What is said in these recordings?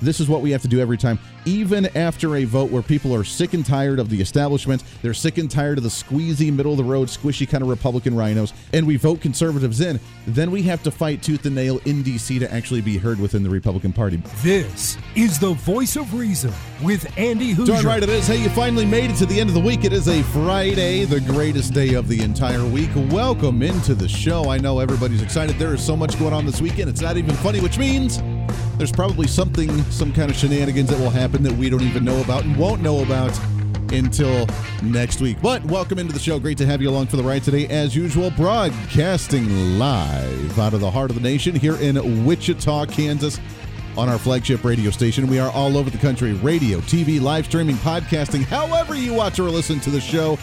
this is what we have to do every time, even after a vote where people are sick and tired of the establishment. They're sick and tired of the squeezy, middle of the road, squishy kind of Republican rhinos, and we vote conservatives in. Then we have to fight tooth and nail in D.C. to actually be heard within the Republican Party. This is the voice of reason with Andy Hooser. Darn right it is. Hey, you finally made it to the end of the week. It is a Friday, the greatest day of the entire week. Welcome into the show. I know everybody's excited. There is so much going on this weekend. It's not even funny, which means there's probably something, some kind of shenanigans that will happen that we don't even know about and won't know about until next week. But welcome into the show. Great to have you along for the ride today, as usual. Broadcasting live out of the heart of the nation here in Wichita, Kansas, on our flagship radio station. We are all over the country radio, TV, live streaming, podcasting, however you watch or listen to the show.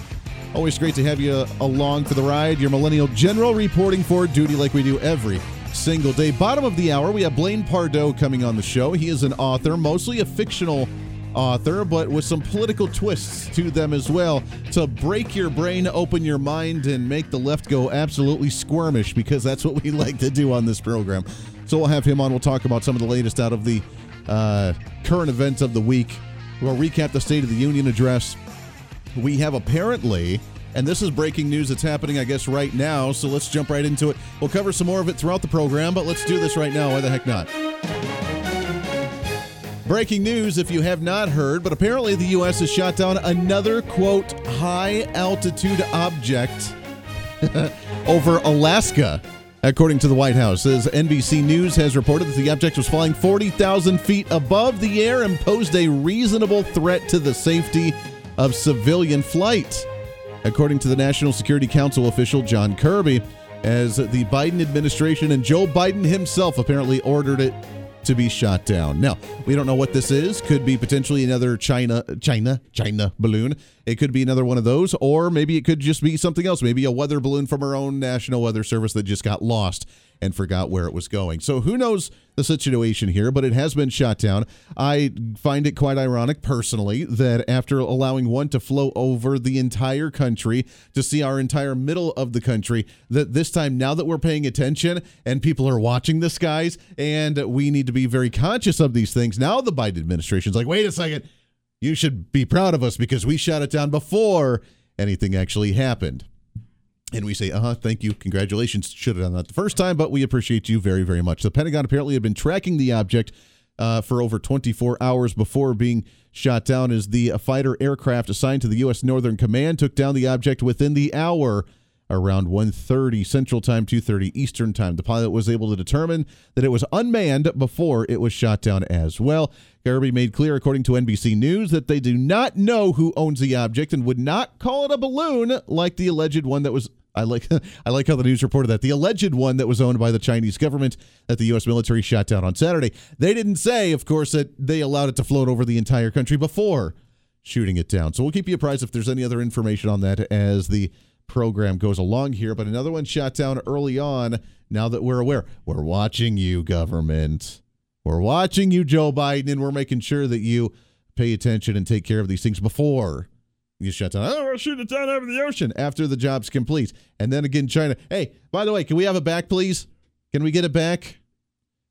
Always great to have you along for the ride. Your Millennial General reporting for duty like we do every single day. Bottom of the hour, we have Blaine Pardoe coming on the show. He is an author, mostly a fictional author, but with some political twists to them as well to break your brain, open your mind, and make the left go absolutely squirmish because that's what we like to do on this program. So we'll have him on. We'll talk about some of the latest out of the uh, current events of the week. We'll recap the State of the Union address. We have apparently and this is breaking news that's happening, I guess, right now. So let's jump right into it. We'll cover some more of it throughout the program, but let's do this right now. Why the heck not? Breaking news, if you have not heard, but apparently the U.S. has shot down another, quote, high altitude object over Alaska. According to the White House, as NBC News has reported that the object was flying 40,000 feet above the air and posed a reasonable threat to the safety of civilian flight according to the National Security Council official John Kirby, as the Biden administration and Joe Biden himself apparently ordered it to be shot down. Now, we don't know what this is. Could be potentially another China China China balloon. It could be another one of those or maybe it could just be something else, maybe a weather balloon from our own National Weather Service that just got lost and forgot where it was going. So who knows the situation here, but it has been shot down. I find it quite ironic personally that after allowing one to flow over the entire country to see our entire middle of the country, that this time now that we're paying attention and people are watching the skies and we need to be very conscious of these things. Now the Biden administration's like, "Wait a second. You should be proud of us because we shot it down before anything actually happened." And we say, uh huh, thank you, congratulations. Should have done that the first time, but we appreciate you very, very much. The Pentagon apparently had been tracking the object uh, for over 24 hours before being shot down as the fighter aircraft assigned to the U.S. Northern Command took down the object within the hour around 1.30 central time 2.30 eastern time the pilot was able to determine that it was unmanned before it was shot down as well kirby made clear according to nbc news that they do not know who owns the object and would not call it a balloon like the alleged one that was I like I like how the news reported that the alleged one that was owned by the Chinese government that the U.S. military shot down on Saturday. They didn't say, of course, that they allowed it to float over the entire country before shooting it down. So we'll keep you apprised if there's any other information on that as the program goes along here. But another one shot down early on. Now that we're aware, we're watching you, government. We're watching you, Joe Biden, and we're making sure that you pay attention and take care of these things before you shut down. Oh, we'll shoot it down over the ocean after the job's complete. And then again, China. Hey, by the way, can we have it back, please? Can we get it back?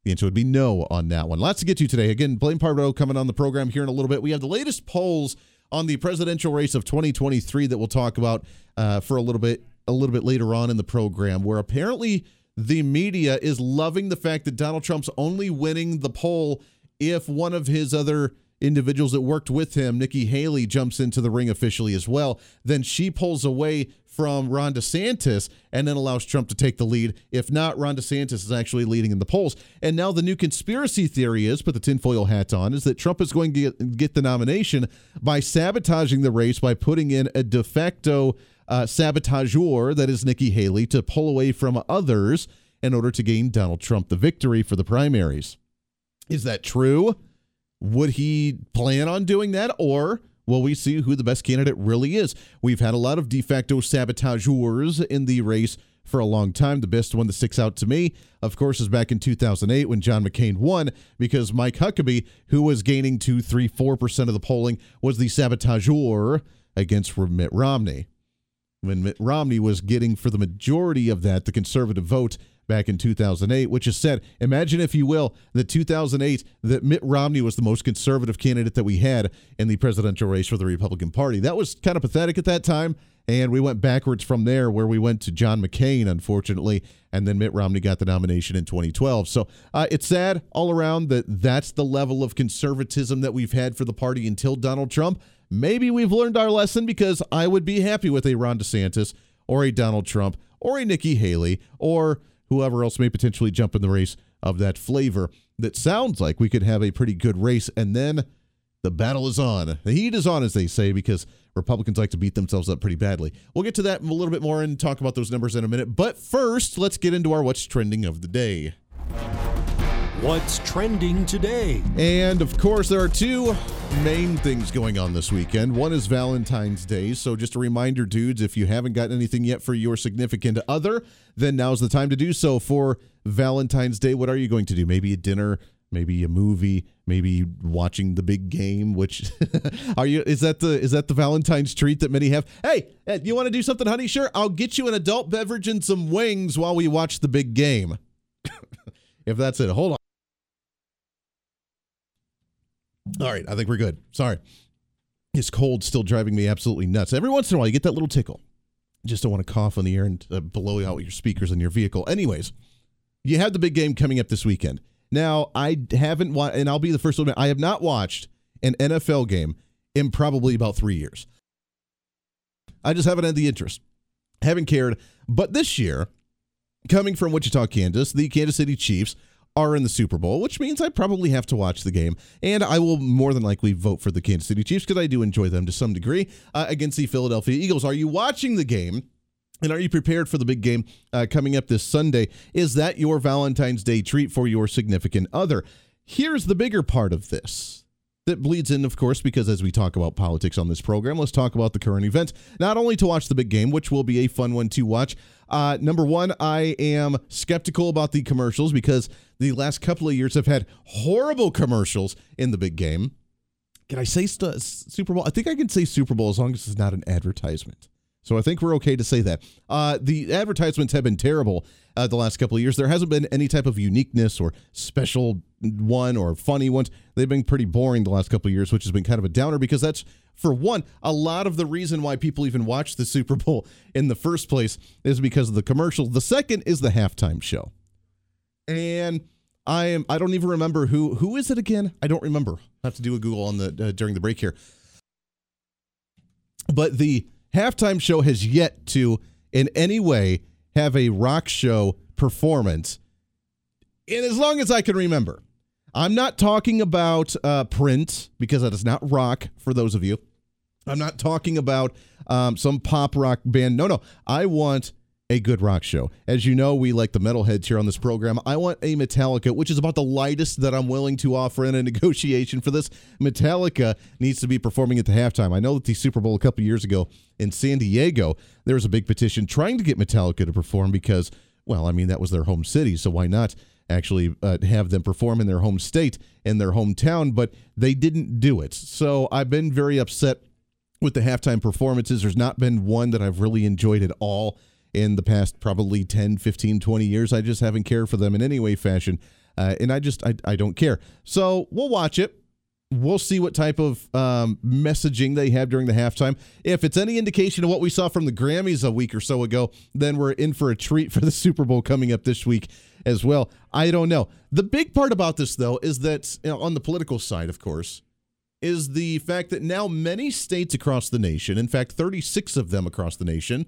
The answer would be no on that one. Lots to get to today. Again, Blaine Pardoe coming on the program here in a little bit. We have the latest polls on the presidential race of 2023 that we'll talk about uh, for a little bit a little bit later on in the program, where apparently the media is loving the fact that Donald Trump's only winning the poll if one of his other individuals that worked with him, Nikki Haley, jumps into the ring officially as well. Then she pulls away from Ron DeSantis and then allows Trump to take the lead. If not, Ron DeSantis is actually leading in the polls. And now the new conspiracy theory is, put the tinfoil hat on, is that Trump is going to get, the nomination by sabotaging the race by putting in a de facto uh, saboteur, that is Nikki Haley, to pull away from others in order to gain Donald Trump the victory for the primaries. Is that true? Would he plan on doing that? Or will we see who the best candidate really is? We've had a lot of de facto sabotageurs in the race for a long time. The best one that sticks out to me, of course, is back in 2008 when John McCain won because Mike Huckabee, who was gaining 2, 3, 4% of the polling, was the saboteur against Mitt Romney. when Mitt Romney was getting for the majority of that, the conservative vote back in 2008, which is said, imagine if you will, that 2008, that Mitt Romney was the most conservative candidate that we had in the presidential race for the Republican Party. That was kind of pathetic at that time. And we went backwards from there, where we went to John McCain, unfortunately, and then Mitt Romney got the nomination in 2012. So uh, it's sad all around that that's the level of conservatism that we've had for the party until Donald Trump. Maybe we've learned our lesson because I would be happy with a Ron DeSantis or a Donald Trump or a Nikki Haley or whoever else may potentially jump in the race of that flavor. That sounds like we could have a pretty good race. And then the battle is on. The heat is on, as they say, because Republicans like to beat themselves up pretty badly. We'll get to that a little bit more and talk about those numbers in a minute. But first, let's get into our What's Trending of the Day. What's trending today? And of course, there are two main things going on this weekend. One is Valentine's Day. So, just a reminder, dudes, if you haven't gotten anything yet for your significant other, then now's the time to do so for Valentine's Day. What are you going to do? Maybe a dinner, maybe a movie, maybe watching the big game. Which are you? Is that the is that the Valentine's treat that many have? Hey, you want to do something, honey? Sure, I'll get you an adult beverage and some wings while we watch the big game. if that's it, hold on. All right, I think we're good. Sorry. This cold still driving me absolutely nuts. Every once in a while, you get that little tickle. Just don't want to cough on the air and uh, blow out your speakers in your vehicle. Anyways, you have the big game coming up this weekend. Now, I haven't watched, and I'll be the first to admit, I have not watched an NFL game in probably about three years. I just haven't had the interest, haven't cared. But this year, coming from Wichita, Kansas, the Kansas City Chiefs are in the Super Bowl, which means I probably have to watch the game. And I will more than likely vote for the Kansas City Chiefs because I do enjoy them to some degree uh, against the Philadelphia Eagles. Are you watching the game? And are you prepared for the big game uh, coming up this Sunday? Is that your Valentine's Day treat for your significant other? Here's the bigger part of this that bleeds in, of course, because as we talk about politics on this program, let's talk about the current events. Not only to watch the big game, which will be a fun one to watch. Uh, number one, I am skeptical about the commercials because the last couple of years have had horrible commercials in the big game. Can I say st- Super Bowl? I think I can say Super Bowl as long as it's not an advertisement. So I think we're okay to say that. Uh, the advertisements have been terrible uh, the last couple of years. There hasn't been any type of uniqueness or special one or funny ones. They've been pretty boring the last couple of years, which has been kind of a downer because that's, for one, a lot of the reason why people even watch the Super Bowl in the first place is because of the commercial. The second is the halftime show. And I am I don't even remember who who is it again? I don't remember. I have to do a Google on the uh, during the break here. But the halftime show has yet to, in any way, have a rock show performance. And as long as I can remember, I'm not talking about uh, Prince because that is not rock for those of you. I'm not talking about um, some pop rock band. No, no. I want a good rock show. As you know, we like the metalheads here on this program. I want a Metallica, which is about the lightest that I'm willing to offer in a negotiation for this. Metallica needs to be performing at the halftime. I know that the Super Bowl a couple years ago in San Diego, there was a big petition trying to get Metallica to perform because, well, I mean, that was their home city, so why not? Actually, uh, have them perform in their home state, in their hometown, but they didn't do it. So I've been very upset with the halftime performances. There's not been one that I've really enjoyed at all in the past probably 10, 15, 20 years. I just haven't cared for them in any way, fashion. Uh, and I just, I, I don't care. So we'll watch it. We'll see what type of um, messaging they have during the halftime. If it's any indication of what we saw from the Grammys a week or so ago, then we're in for a treat for the Super Bowl coming up this week as well. I don't know. The big part about this, though, is that you know, on the political side, of course, is the fact that now many states across the nation, in fact, 36 of them across the nation,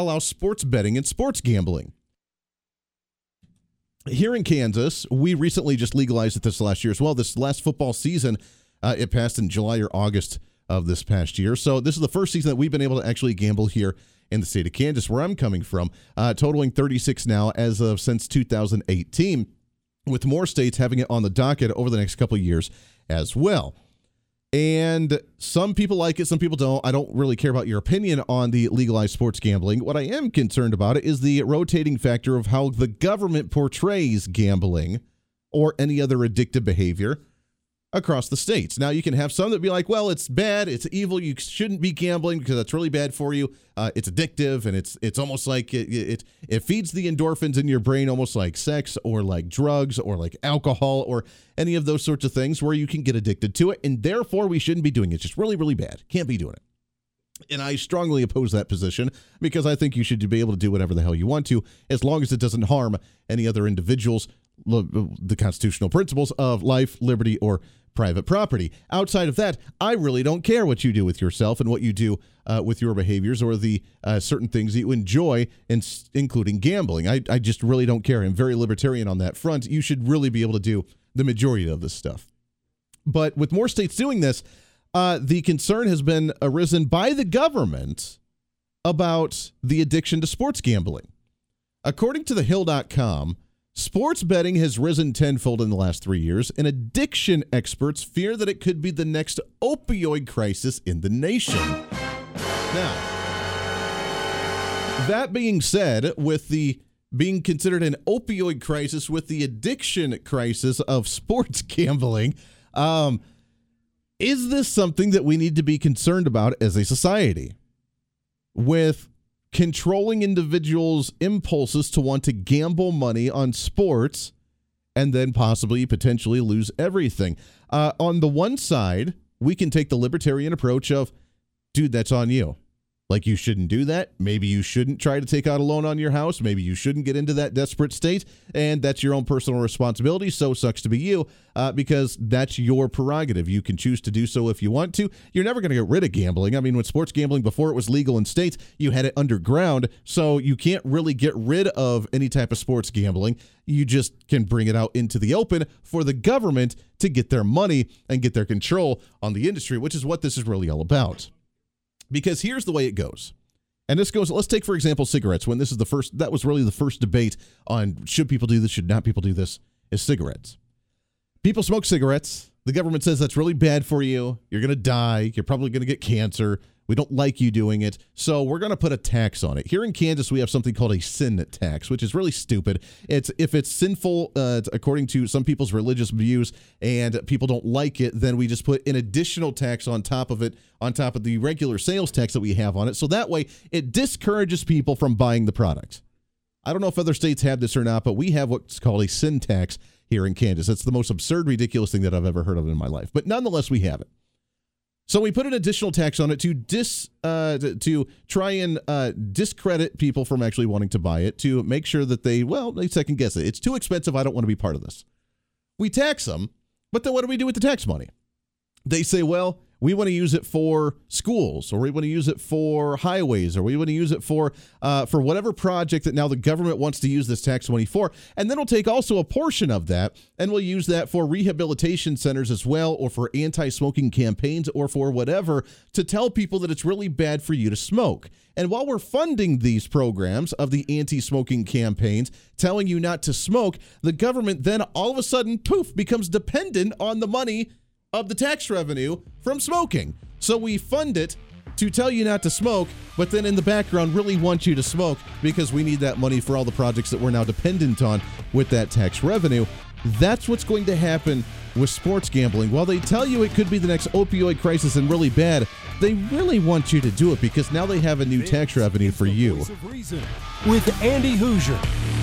allow sports betting and sports gambling. Here in Kansas, we recently just legalized it this last year as well. This last football season, uh, it passed in July or August of this past year. So this is the first season that we've been able to actually gamble here in the state of Kansas, where I'm coming from, uh, totaling 36 now as of since 2018, with more states having it on the docket over the next couple years as well. And some people like it, some people don't. I don't really care about your opinion on the legalized sports gambling. What I am concerned about is the rotating factor of how the government portrays gambling or any other addictive behavior across the states. Now you can have some that be like, well, it's bad, it's evil, you shouldn't be gambling because that's really bad for you. Uh, it's addictive, and it's it's almost like it, it it feeds the endorphins in your brain, almost like sex or like drugs or like alcohol or any of those sorts of things where you can get addicted to it, and therefore we shouldn't be doing it. It's just really really bad. Can't be doing it. And I strongly oppose that position because I think you should be able to do whatever the hell you want to as long as it doesn't harm any other individuals, the constitutional principles of life, liberty, or private property. Outside of that, I really don't care what you do with yourself and what you do uh, with your behaviors or the uh, certain things that you enjoy, in, including gambling. I, I just really don't care. I'm very libertarian on that front. You should really be able to do the majority of this stuff. But with more states doing this, uh, the concern has been arisen by the government about the addiction to sports gambling. According to the thehill.com, sports betting has risen tenfold in the last three years, and addiction experts fear that it could be the next opioid crisis in the nation. Now, that being said, with the being considered an opioid crisis with the addiction crisis of sports gambling, um, is this something that we need to be concerned about as a society? With controlling individuals' impulses to want to gamble money on sports and then possibly potentially lose everything. Uh, on the one side, we can take the libertarian approach of, dude, that's on you. Like you shouldn't do that. Maybe you shouldn't try to take out a loan on your house. Maybe you shouldn't get into that desperate state, and that's your own personal responsibility. So sucks to be you, uh, because that's your prerogative. You can choose to do so if you want to. You're never going to get rid of gambling. I mean, with sports gambling before it was legal in states, you had it underground, so you can't really get rid of any type of sports gambling. You just can bring it out into the open for the government to get their money and get their control on the industry, which is what this is really all about. Because here's the way it goes. And this goes, let's take, for example, cigarettes. When this is the first, that was really the first debate on should people do this, should not people do this, is cigarettes. People smoke cigarettes. The government says that's really bad for you. You're going to die. You're probably going to get cancer. We don't like you doing it, so we're going to put a tax on it. Here in Kansas, we have something called a sin tax, which is really stupid. It's if it's sinful uh, according to some people's religious views and people don't like it, then we just put an additional tax on top of it, on top of the regular sales tax that we have on it. So that way, it discourages people from buying the product. I don't know if other states have this or not, but we have what's called a sin tax here in Kansas. That's the most absurd, ridiculous thing that I've ever heard of in my life. But nonetheless, we have it. So we put an additional tax on it to dis uh, to, try and uh, discredit people from actually wanting to buy it to make sure that they well they second guess it. It's too expensive. I don't want to be part of this. We tax them, but then what do we do with the tax money? They say, well, we want to use it for schools or we want to use it for highways or we want to use it for uh, for whatever project that now the government wants to use this tax money for. And then we'll take also a portion of that and we'll use that for rehabilitation centers as well or for anti-smoking campaigns or for whatever to tell people that it's really bad for you to smoke. And while we're funding these programs of the anti smoking campaigns, telling you not to smoke, the government then all of a sudden, poof, becomes dependent on the money of the tax revenue from smoking. So we fund it to tell you not to smoke, but then in the background really want you to smoke because we need that money for all the projects that we're now dependent on with that tax revenue. That's what's going to happen with sports gambling. While they tell you it could be the next opioid crisis and really bad, they really want you to do it because now they have a new tax revenue for you. With Andy Hooser.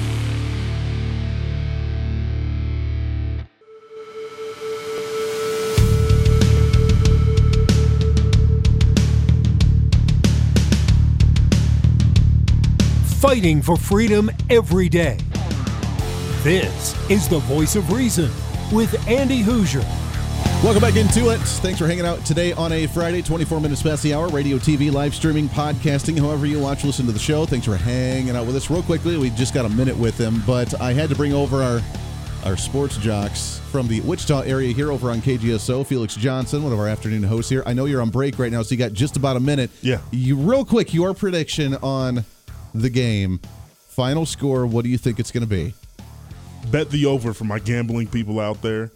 Fighting for freedom every day. This is the voice of reason with Andy Hooser. Welcome back into it. Thanks for hanging out today on a Friday, 24 minutes past the hour. Radio, TV, live streaming, podcasting, however you watch, listen to the show. Thanks for hanging out with us. Real quickly, we just got a minute with him, but I had to bring over our our sports jocks from the Wichita area here over on KGSO. Felix Johnson, one of our afternoon hosts here. I know you're on break right now, so you got just about a minute. Yeah. You real quick, your prediction on the game. Final score, what do you think it's going to be? Bet the over for my gambling people out there.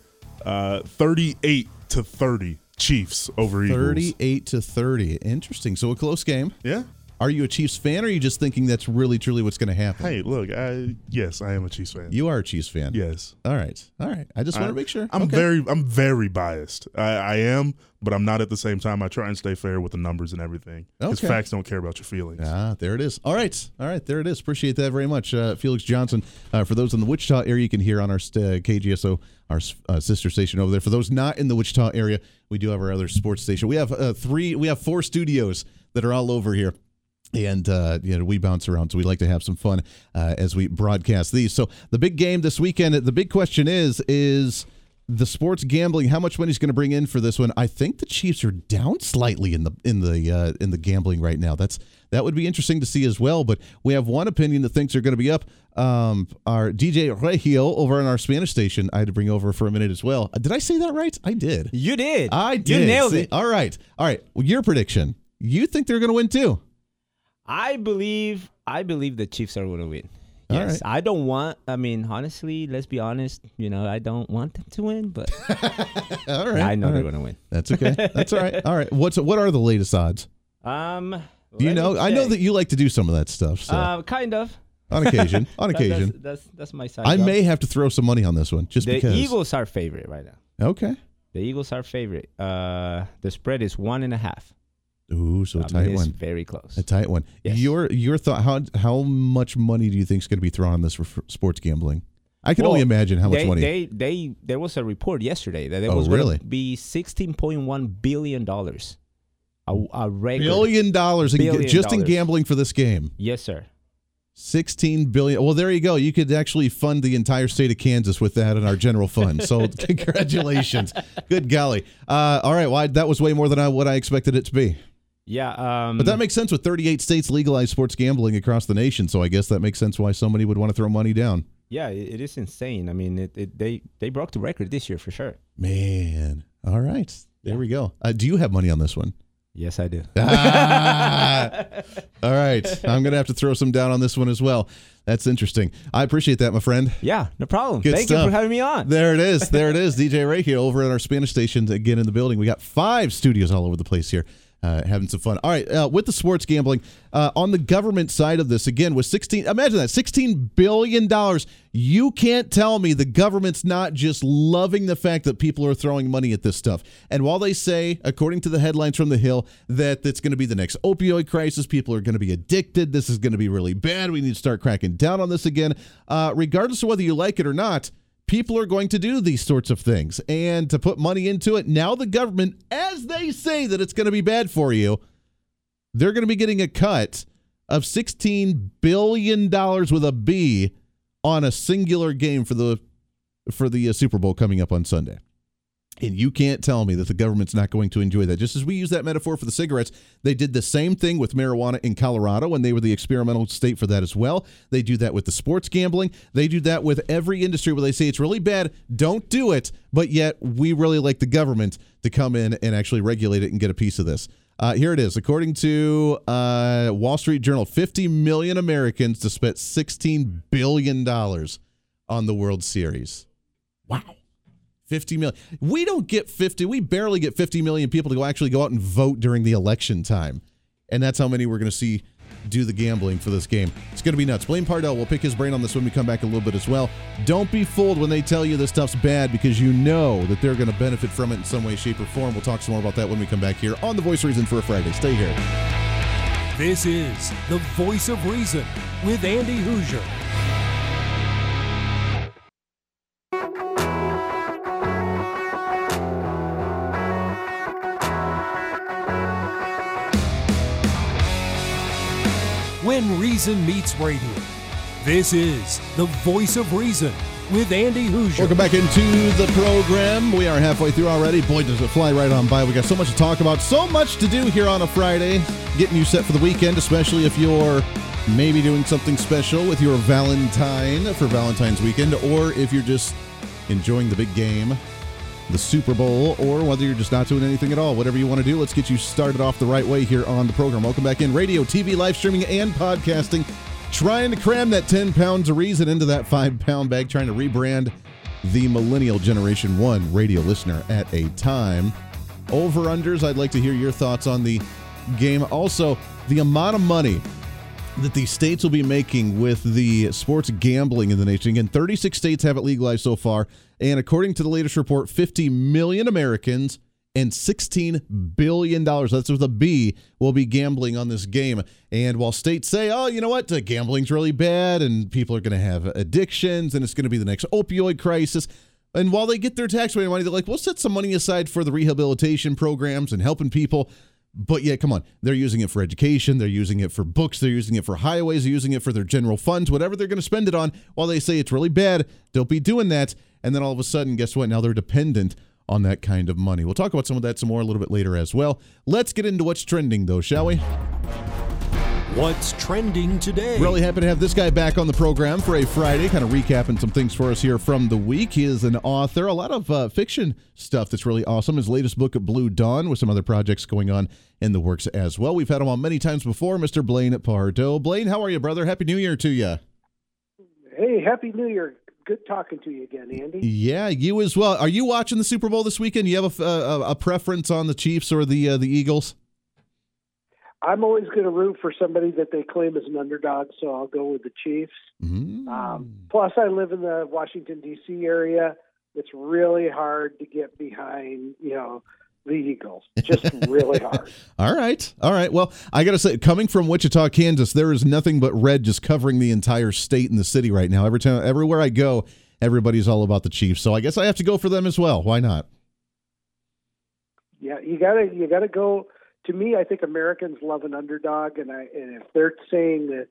Uh, 38 to 30 Chiefs over Eagles. 38 to 30. Interesting. So a close game. Yeah. Are you a Chiefs fan, or are you just thinking that's really truly what's going to happen? Hey, look, I, yes, I am a Chiefs fan. You are a Chiefs fan. yes, All right. All right. I just want to make sure. I'm Okay. very, I'm very biased. I, I am, but I'm not at the same time. I try and stay fair with the numbers and everything. Because Okay. facts don't care about your feelings. Ah, there it is. All right. All right. There it is. Appreciate that very much. Uh, Felix Johnson. Uh, for those in the Wichita area, you can hear on our st- KGSO, our uh, sister station over there. For those not in the Wichita area, we do have our other sports station. We have uh, three, we have four studios that are all over here. And uh, you know we bounce around, so we like to have some fun uh, as we broadcast these. So the big game this weekend, the big question is: is the sports gambling? How much money is going to bring in for this one? I think the Chiefs are down slightly in the in the uh, in the gambling right now. That's that would be interesting to see as well. But we have one opinion that thinks they're going to be up. Um, our DJ Regio over on our Spanish station, I had to bring over for a minute as well. Did I say that right? I did. You did. I did. You nailed See? it. All right. All right. Well, your prediction. You think they're going to win too? I believe. I believe the Chiefs are going to win. All Yes, right. I don't want. I mean, honestly, let's be honest. You know, I don't want them to win, but All right. I know all they're right. going to win. That's okay. That's all right. All right. What's what are the latest odds? Um, Do you know? I know that you like to do some of that stuff. So Uh, kind of. on occasion, on occasion, that's, that's that's my side. I job. may have to throw some money on this one just The because. The Eagles are favorite right now. Okay. The Eagles are favorite. Uh, the spread is one and a half. Ooh, so a mean, tight one. Very close. A tight one. Yes. Your your thought? How how much money do you think is going to be thrown on this for sports gambling? I can Well, only imagine how much they, money. They they there was a report yesterday that it Oh, was really? going to be sixteen point one billion dollars. A, a record. Billion dollars in, Billion just in gambling for this game. Yes, sir. 16 billion. Well, there you go. You could actually fund the entire state of Kansas with that in our general fund. So, congratulations. Good golly. Uh, all right. Well, I, that was way more than I, what I expected it to be. Yeah. Um, But that makes sense with 38 states legalized sports gambling across the nation. So, I guess that makes sense why somebody would want to throw money down. yeah, it, it is insane. I mean, it, it they they broke the record this year for sure. Man. All right. There Yeah. we go. Uh, do you have money on this one? Yes, I do. Ah! all right. I'm going to have to throw some down on this one as well. That's interesting. I appreciate that, my friend. Yeah, no problem. Good Thank you for having me on. There it is. There it is. DJ Ray here over at our Spanish station again in the building. We got five studios all over the place here. Uh, having some fun. All right, uh, with the sports gambling uh, on the government side of this, again with sixteen. Imagine that sixteen billion dollars. You can't tell me the government's not just loving the fact that people are throwing money at this stuff. And while they say, according to the headlines from the Hill, that it's going to be the next opioid crisis, people are going to be addicted. This is going to be really bad. We need to start cracking down on this again. Uh, regardless of whether you like it or not, people are going to do these sorts of things and to put money into it. Now, the government, as they say that it's going to be bad for you, they're going to be getting a cut of $16 billion with a B on a singular game for the for the uh, Super Bowl coming up on Sunday. And you can't tell me that the government's not going to enjoy that. Just as we use that metaphor for the cigarettes, they did the same thing with marijuana in Colorado, and they were the experimental state for that as well. They do that with the sports gambling. They do that with every industry where they say it's really bad, don't do it, but yet we really like the government to come in and actually regulate it and get a piece of this. Uh, here it is. According to uh, Wall Street Journal, 50 million Americans to spend $16 billion on the World Series. Wow. 50 million. We don't get 50. We barely get 50 million people to go actually go out and vote during the election time. And that's how many we're going to see do the gambling for this game. It's going to be nuts. Blaine Pardoe, we'll pick his brain on this when we come back a little bit as well. Don't be fooled when they tell you this stuff's bad because you know that they're going to benefit from it in some way, shape, or form. We'll talk some more about that when we come back here on The Voice Reason for a Friday. Stay here. This is the voice of reason with Andy Hooser. When reason meets radio, this is the voice of reason with Andy Hooser. Welcome back into the program. We are halfway through already. Boy, does it fly right on by. We got so much to talk about, so much to do here on a Friday, getting you set for the weekend, especially if you're maybe doing something special with your Valentine for Valentine's weekend, or if you're just enjoying the big game, the Super Bowl, or whether you're just not doing anything at all. Whatever you want to do, let's get you started off the right way here on the program. Welcome back in radio, TV, live streaming, and podcasting. Trying to cram that 10 pounds of reason into that five pound bag, trying to rebrand the millennial generation one radio listener at a time. Over unders, I'd like to hear your thoughts on the game. Also, the amount of money that the states will be making with the sports gambling in the nation. Again, 36 states have it legalized so far. And according to the latest report, 50 million Americans and $16 billion, that's with a B, will be gambling on this game. And while states say, oh, you know what, gambling's really bad and people are going to have addictions and it's going to be the next opioid crisis. And while they get their taxpayer money, they're like, we'll set some money aside for the rehabilitation programs and helping people. But yeah, come on. They're using it for education. They're using it for books. They're using it for highways. They're using it for their general funds, whatever they're going to spend it on. While they say it's really bad, don't be doing that. And then all of a sudden, guess what? Now they're dependent on that kind of money. We'll talk about some of that some more a little bit later as well. Let's get into what's trending, though, shall we? What's trending today? Really happy to have this guy back on the program for a Friday, kind of recapping some things for us here from the week. He is an author, a lot of uh, fiction stuff that's really awesome. His latest book, Blue Dawn, with some other projects going on in the works as well. We've had him on many times before, Mr. Blaine Pardoe. Blaine, how are you, brother? Happy New Year to you. Hey, Happy New Year. Good talking to you again, Andy. Yeah, you as well. Are you watching the Super Bowl this weekend? You have a, a, a preference on the Chiefs or the uh, the Eagles? I'm always going to root for somebody that they claim as an underdog, so I'll go with the Chiefs. Mm. Um, plus, I live in the Washington D.C. area. It's really hard to get behind, you know, the Eagles. Just really hard. All right. All right. Well, I got to say, coming from Wichita, Kansas, there is nothing but red just covering the entire state and the city right now. Every time, everywhere I go, everybody's all about the Chiefs. So I guess I have to go for them as well. Why not? Yeah, you gotta you gotta go. To me, I think Americans love an underdog, and I and if they're saying that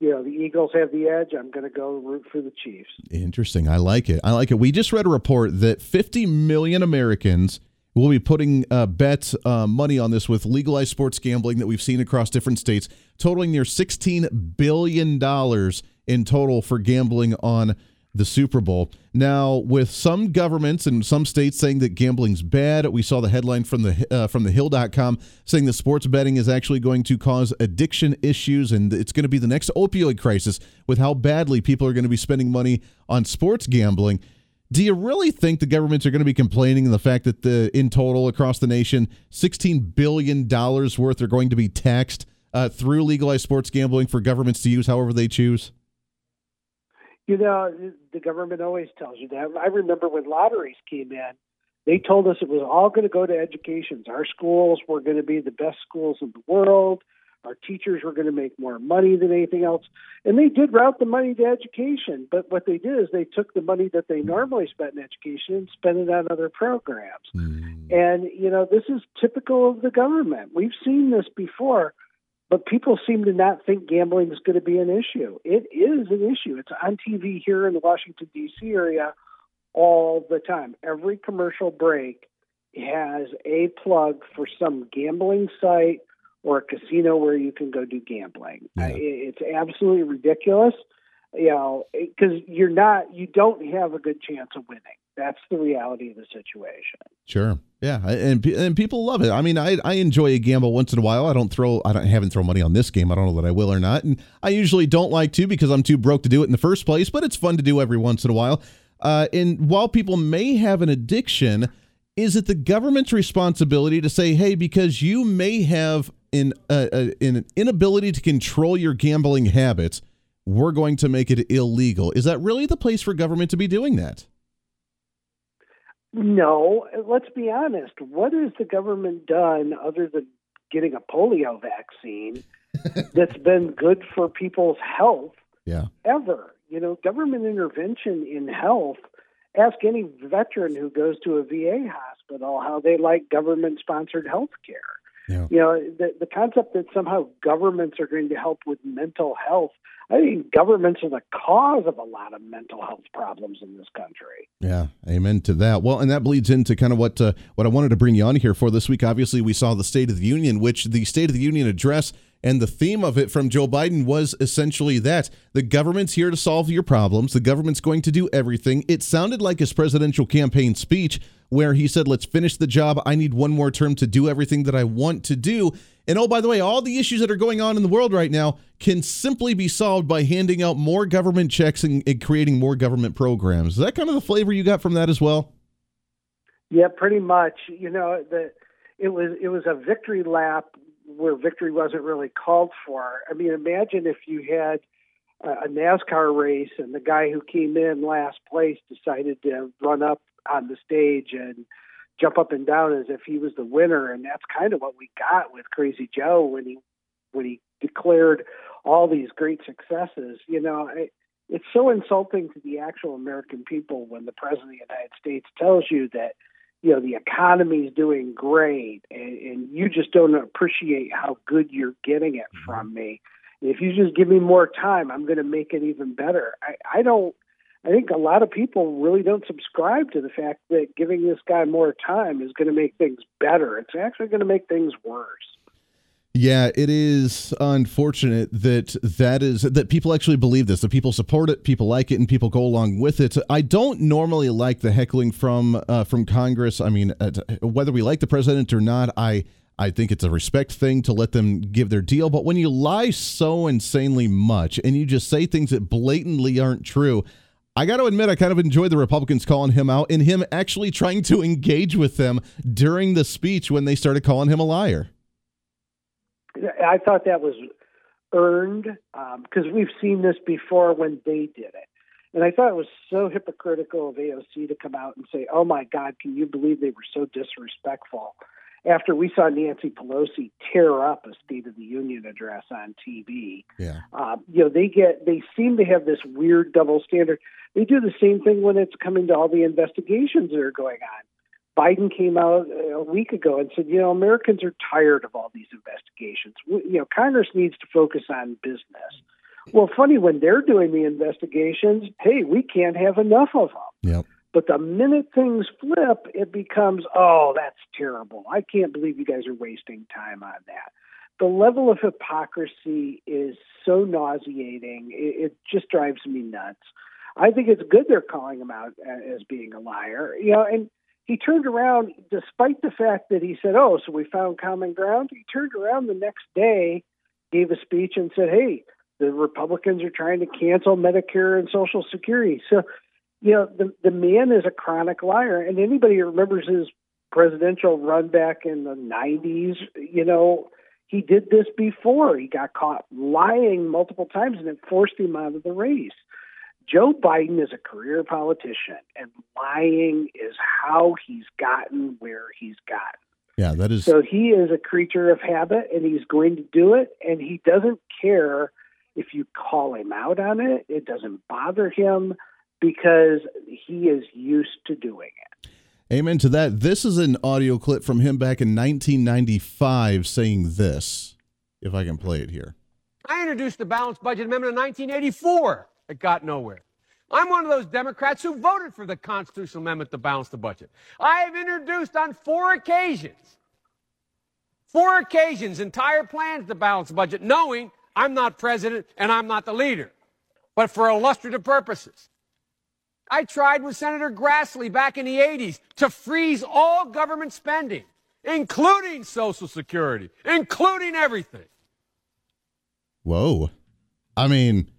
you know the Eagles have the edge, I'm going to go root for the Chiefs. Interesting. I like it. I like it. We just read a report that 50 million Americans will be putting uh, bet uh, money on this with legalized sports gambling that we've seen across different states, totaling near 16 billion dollars in total for gambling on the Super Bowl. Now, with some governments and some states saying that gambling's bad, we saw the headline from the uh, from the hill.com saying that sports betting is actually going to cause addiction issues and it's going to be the next opioid crisis with how badly people are going to be spending money on sports gambling. Do you really think the governments are going to be complaining in the fact that the in total across the nation, 16 billion dollars worth are going to be taxed uh, through legalized sports gambling for governments to use however they choose? You know, the government always tells you that. I remember when lotteries came in, they told us it was all going to go to education. Our schools were going to be the best schools in the world. Our teachers were going to make more money than anything else. And they did route the money to education. But what they did is they took the money that they normally spent in education and spent it on other programs. Mm. And, you know, this is typical of the government. We've seen this before but people seem to not think gambling is going to be an issue. It is an issue. It's on TV here in the Washington, D.C. area all the time. Every commercial break has a plug for some gambling site or a casino where you can go do gambling. Yeah. It's absolutely ridiculous, you know, because you're not, you don't have a good chance of winning. That's the reality of the situation. Sure. Yeah, and and people love it. I mean, I I enjoy a gamble once in a while. I don't throw I don't haven't thrown money on this game. I don't know that I will or not. And I usually don't like to because I'm too broke to do it in the first place, but it's fun to do every once in a while. Uh, and while people may have an addiction, is it the government's responsibility to say, "Hey, because you may have an uh, an inability to control your gambling habits, we're going to make it illegal." Is that really the place for government to be doing that? No, let's be honest. What has the government done other than getting a polio vaccine that's been good for people's health Yeah. ever? You know, government intervention in health. Ask any veteran who goes to a VA hospital how they like government sponsored health care. Yeah. You know, the, the concept that somehow governments are going to help with mental health, I think governments are the cause of a lot of mental health problems in this country. Yeah, amen to that. Well, and that bleeds into kind of what uh, what I wanted to bring you on here for this week. Obviously, we saw the State of the Union, which the State of the Union address and the theme of it from Joe Biden was essentially that the government's here to solve your problems. The government's going to do everything. It sounded like his presidential campaign speech where he said, "Let's finish the job. I need one more term to do everything that I want to do." And oh, by the way, all the issues that are going on in the world right now can simply be solved by handing out more government checks and, and creating more government programs. Is that kind of the flavor you got from that as well? Yeah, pretty much. You know, the it was it was a victory lap where victory wasn't really called for. I mean, imagine if you had a NASCAR race and the guy who came in last place decided to run up on the stage and jump up and down as if he was the winner, and that's kind of what we got with Crazy Joe when he when he declared all these great successes. You know, it, it's so insulting to the actual American people when the president of the United States tells you that you know the economy is doing great and, and you just don't appreciate how good you're getting it mm-hmm. from me. If you just give me more time, I'm going to make it even better. I, I don't. I think a lot of people really don't subscribe to the fact that giving this guy more time is going to make things better. It's actually going to make things worse. Yeah, it is unfortunate that that is that people actually believe this, that people support it, people like it, and people go along with it. I don't normally like the heckling from uh, from Congress. I mean, uh, whether we like the president or not, I I think it's a respect thing to let them give their deal. But when you lie so insanely much and you just say things that blatantly aren't true, I got to admit, I kind of enjoyed the Republicans calling him out and him actually trying to engage with them during the speech when they started calling him a liar. I thought that was earned because um, we've seen this before when they did it. And I thought it was so hypocritical of AOC to come out and say, oh my God, can you believe they were so disrespectful? After we saw Nancy Pelosi tear up a State of the Union address on TV, yeah, um, you know they get they seem to have this weird double standard. They do the same thing when it's coming to all the investigations that are going on. Biden came out uh, a week ago and said, you know, Americans are tired of all these investigations. You know, Congress needs to focus on business. Well, funny when they're doing the investigations, hey, we can't have enough of them. Yep. But the minute things flip, it becomes, oh, that's terrible. I can't believe you guys are wasting time on that. The level of hypocrisy is so nauseating. It, it just drives me nuts. I think it's good they're calling him out uh, as being a liar. You know, and he turned around, despite the fact that he said, "Oh, so we found common ground." He turned around the next day, gave a speech, and said, "Hey, the Republicans are trying to cancel Medicare and Social Security." So, you know, the the man is a chronic liar, and anybody who remembers his presidential run back in the '90s, you know, he did this before. He got caught lying multiple times, and it forced him out of the race. Joe Biden is a career politician, and lying is how he's gotten where he's gotten. Yeah, that is. So he is a creature of habit, and he's going to do it, and he doesn't care if you call him out on it. It doesn't bother him because he is used to doing it. Amen to that. This is an audio clip from him back in 1995 saying this, if I can play it here. I introduced the balanced budget amendment in 1984. It got nowhere. I'm one of those Democrats who voted for the constitutional amendment to balance the budget. I have introduced on four occasions, four occasions, entire plans to balance the budget, knowing I'm not president and I'm not the leader, but for illustrative purposes. I tried with Senator Grassley back in the 80s to freeze all government spending, including Social Security, including everything. Whoa. I mean,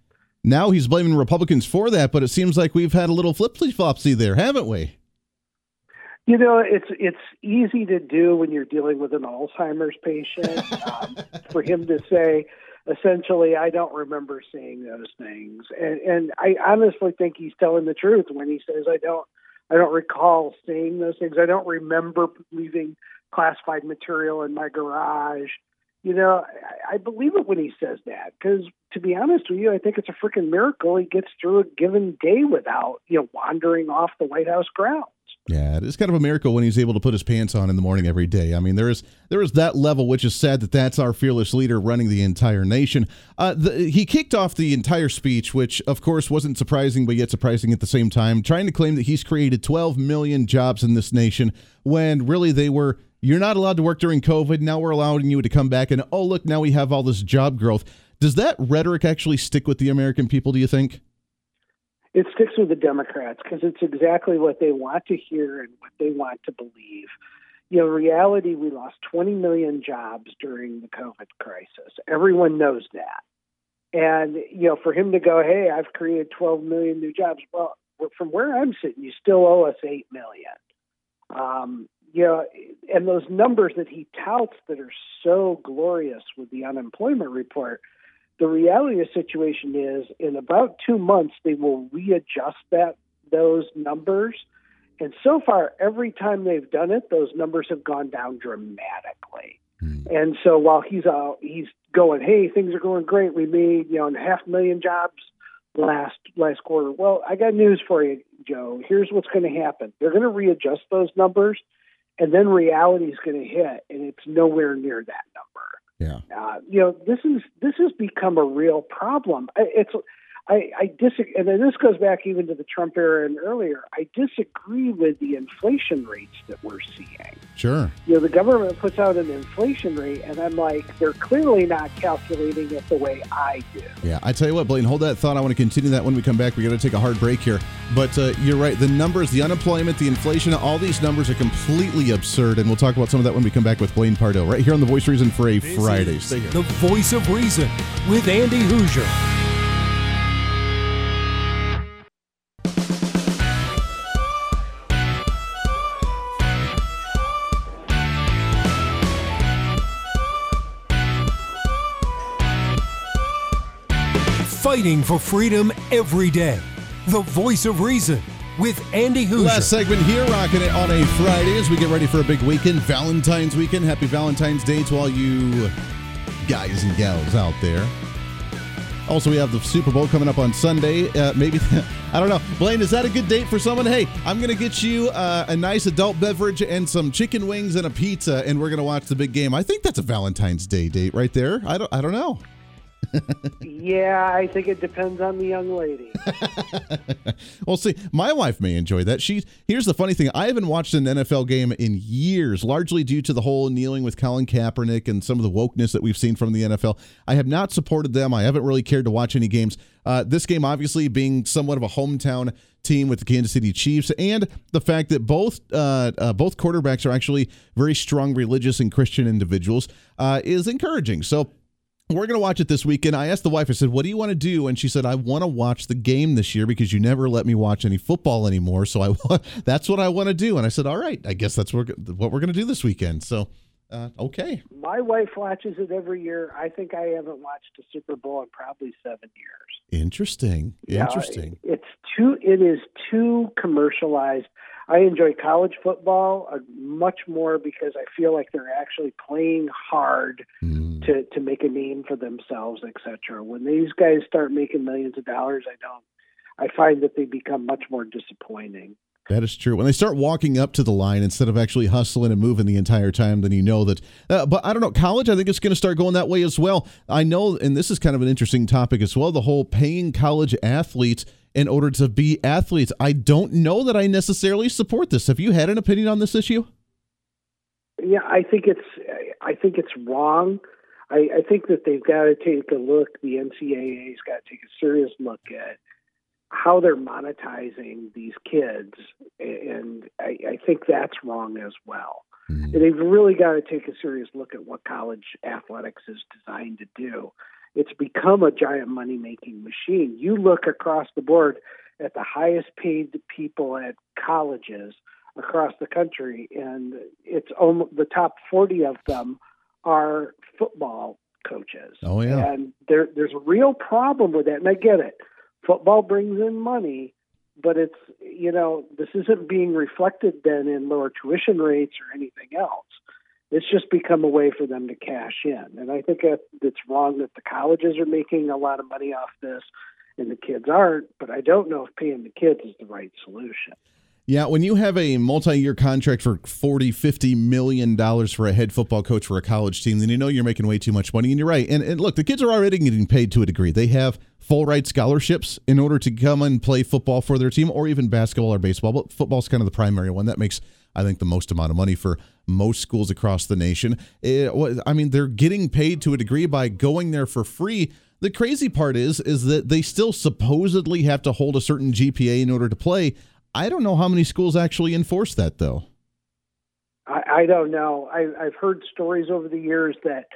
now he's blaming Republicans for that, but it seems like we've had a little flipsy flopsy there, haven't we? You know, it's it's easy to do when you're dealing with an Alzheimer's patient. um, for him to say, essentially, I don't remember seeing those things, and and I honestly think he's telling the truth when he says, I don't, I don't recall seeing those things. I don't remember leaving classified material in my garage you know, I, I believe it when he says that because, to be honest with you, I think it's a freaking miracle he gets through a given day without, you know, wandering off the White House grounds. Yeah, it is kind of a miracle when he's able to put his pants on in the morning every day. I mean, there is there is that level, which is sad that that's our fearless leader running the entire nation. Uh, the, he kicked off the entire speech, which of course wasn't surprising, but yet surprising at the same time, trying to claim that he's created 12 million jobs in this nation when really they were you're not allowed to work during COVID. Now we're allowing you to come back and, oh, look, now we have all this job growth. Does that rhetoric actually stick with the American people, do you think? It sticks with the Democrats because it's exactly what they want to hear and what they want to believe. You know, reality, we lost 20 million jobs during the COVID crisis. Everyone knows that. And, you know, for him to go, hey, I've created 12 million new jobs, well, from where I'm sitting, you still owe us 8 million. Um, you know, and those numbers that he touts that are so glorious with the unemployment report, the reality of the situation is in about two months they will readjust that those numbers. And so far, every time they've done it, those numbers have gone down dramatically. Hmm. And so while he's out, he's going, hey, things are going great. We made you know half a million jobs last last quarter. Well, I got news for you, Joe. Here's what's going to happen. They're going to readjust those numbers, and then reality is going to hit, and it's nowhere near that. Yeah. Uh, you know, this is this has become a real problem. It's I, I disagree, and then this goes back even to the Trump era and earlier. I disagree with the inflation rates that we're seeing. Sure. You know, the government puts out an inflation rate, and I'm like, they're clearly not calculating it the way I do. Yeah, I tell you what, Blaine, hold that thought. I want to continue that when we come back. We got to take a hard break here. But uh, you're right. The numbers, the unemployment, the inflation, all these numbers are completely absurd. And we'll talk about some of that when we come back with Blaine Pardoe, right here on The Voice of Reason for a This Friday. Stay here. The voice of reason with Andy Hooser. Fighting for freedom every day. The voice of reason with Andy Hooser. Last segment here, rocking it on a Friday as we get ready for a big weekend, Valentine's weekend. Happy Valentine's Day to all you guys and gals out there. Also, we have the Super Bowl coming up on Sunday. Uh, maybe, I don't know. Blaine, is that a good date for someone? Hey, I'm going to get you uh, a nice adult beverage and some chicken wings and a pizza, and we're going to watch the big game. I think that's a Valentine's Day date right there. I don't, I don't know. Yeah, I think it depends on the young lady. well, see, my wife may enjoy that. She here's the funny thing: I haven't watched an NFL game in years, largely due to the whole kneeling with Colin Kaepernick and some of the wokeness that we've seen from the NFL. I have not supported them. I haven't really cared to watch any games. Uh, this game, obviously, being somewhat of a hometown team with the Kansas City Chiefs, and the fact that both uh, uh, both quarterbacks are actually very strong religious and Christian individuals, uh, is encouraging. So. We're going to watch it this weekend. I asked the wife, I said, What do you want to do? And she said, I want to watch the game this year because you never let me watch any football anymore. So I want, that's what I want to do. And I said, All right, I guess that's what what we're going to do this weekend. So, uh, okay. My wife watches it every year. I think I haven't watched a Super Bowl in probably seven years. Interesting. Interesting. It's too. It is too commercialized. I enjoy college football uh, much more because I feel like they're actually playing hard Mm. to to make a name for themselves, etc. When these guys start making millions of dollars, I don't. I find that they become much more disappointing. That is true. When they start walking up to the line instead of actually hustling and moving the entire time, then you know that. Uh, but I don't know. College, I think it's going to start going that way as well. I know, and this is kind of an interesting topic as well the whole paying college athletes in order to be athletes. I don't know that I necessarily support this. Have you had an opinion on this issue? Yeah, I think it's I think it's wrong. I, I think that they've got to take a look. The NCAA's got to take a serious look at how they're monetizing these kids, and I, I think that's wrong as well. Mm-hmm. And they've really got to take a serious look at what college athletics is designed to do. It's become a giant money making machine. You look across the board at the highest paid people at colleges across the country, and it's almost the top 40 of them are football coaches. Oh, yeah. And there, there's a real problem with that, and I get it. Football brings in money, but it's, you know, this isn't being reflected then in lower tuition rates or anything else. It's just become a way for them to cash in. And I think it's wrong that the colleges are making a lot of money off this and the kids aren't, but I don't know if paying the kids is the right solution. Yeah, when you have a multi-year contract for 40, 50 million dollars for a head football coach for a college team, then you know you're making way too much money. And you're right. And, and look, the kids are already getting paid to a degree. They have full ride scholarships in order to come and play football for their team or even basketball or baseball. But football's kind of the primary one. That makes I think the most amount of money for most schools across the nation. Eh, it, I mean, they're getting paid to a degree by going there for free. The crazy part is is that they still supposedly have to hold a certain GPA in order to play. I don't know how many schools actually enforce that though. I, I don't know. I, I've heard stories over the years that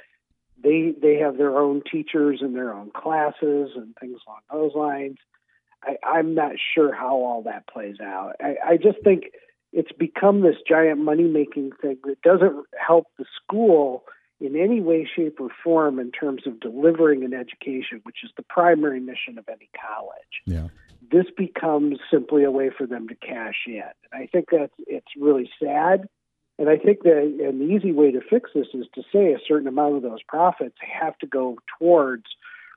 they they have their own teachers and their own classes and things along those lines. I, I'm not sure how all that plays out. I, I just think it's become this giant money making thing that doesn't help the school in any way, shape, or form in terms of delivering an education, which is the primary mission of any college. Yeah. This becomes simply a way for them to cash in. I think that it's really sad. And I think that an easy way to fix this is to say a certain amount of those profits have to go towards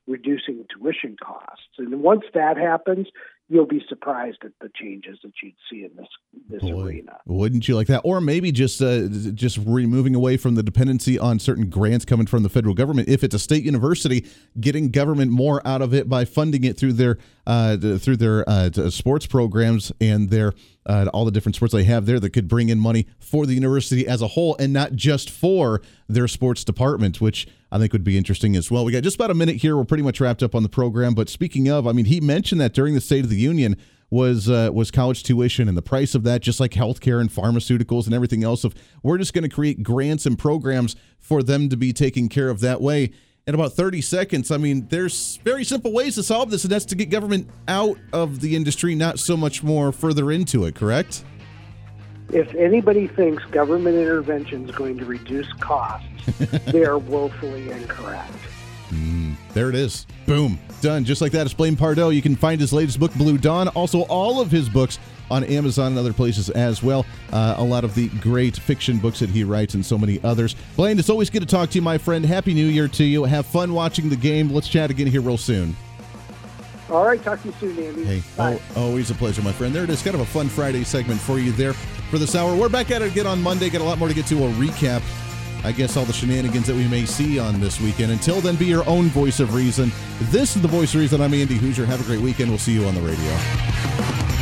reducing tuition costs. And once that happens, you'll be surprised at the changes that you'd see in this this Boy, arena. Wouldn't you like that? Or maybe just uh, just removing away from the dependency on certain grants coming from the federal government. If it's a state university, getting government more out of it by funding it through their uh, through their uh, sports programs and their uh, all the different sports they have there that could bring in money for the university as a whole and not just for their sports department, which I think would be interesting as well. We got just about a minute here. We're pretty much wrapped up on the program. But speaking of, I mean, he mentioned that during the State of the Union was uh, was college tuition and the price of that, just like healthcare and pharmaceuticals and everything else. Of we're just going to create grants and programs for them to be taken care of that way. In about 30 seconds, I mean, there's very simple ways to solve this, and that's to get government out of the industry, not so much more further into it. Correct? If anybody thinks government intervention is going to reduce costs, they are woefully incorrect. There it is. Boom. Done. Just like that. It's Blaine Pardoe. You can find his latest book, Blue Dawn. Also, all of his books on Amazon and other places as well. Uh, a lot of the great fiction books that he writes and so many others. Blaine, it's always good to talk to you, my friend. Happy New Year to you. Have fun watching the game. Let's chat again here real soon. All right, talk to you soon, Andy. Hey, Bye. oh, always a pleasure, my friend. There it is. Kind of a fun Friday segment for you there for this hour. We're back at it again on Monday. Got a lot more to get to. A recap, I guess, all the shenanigans that we may see on this weekend. Until then, be your own voice of reason. This is the voice of reason. I'm Andy Hooser. Have a great weekend. We'll see you on the radio.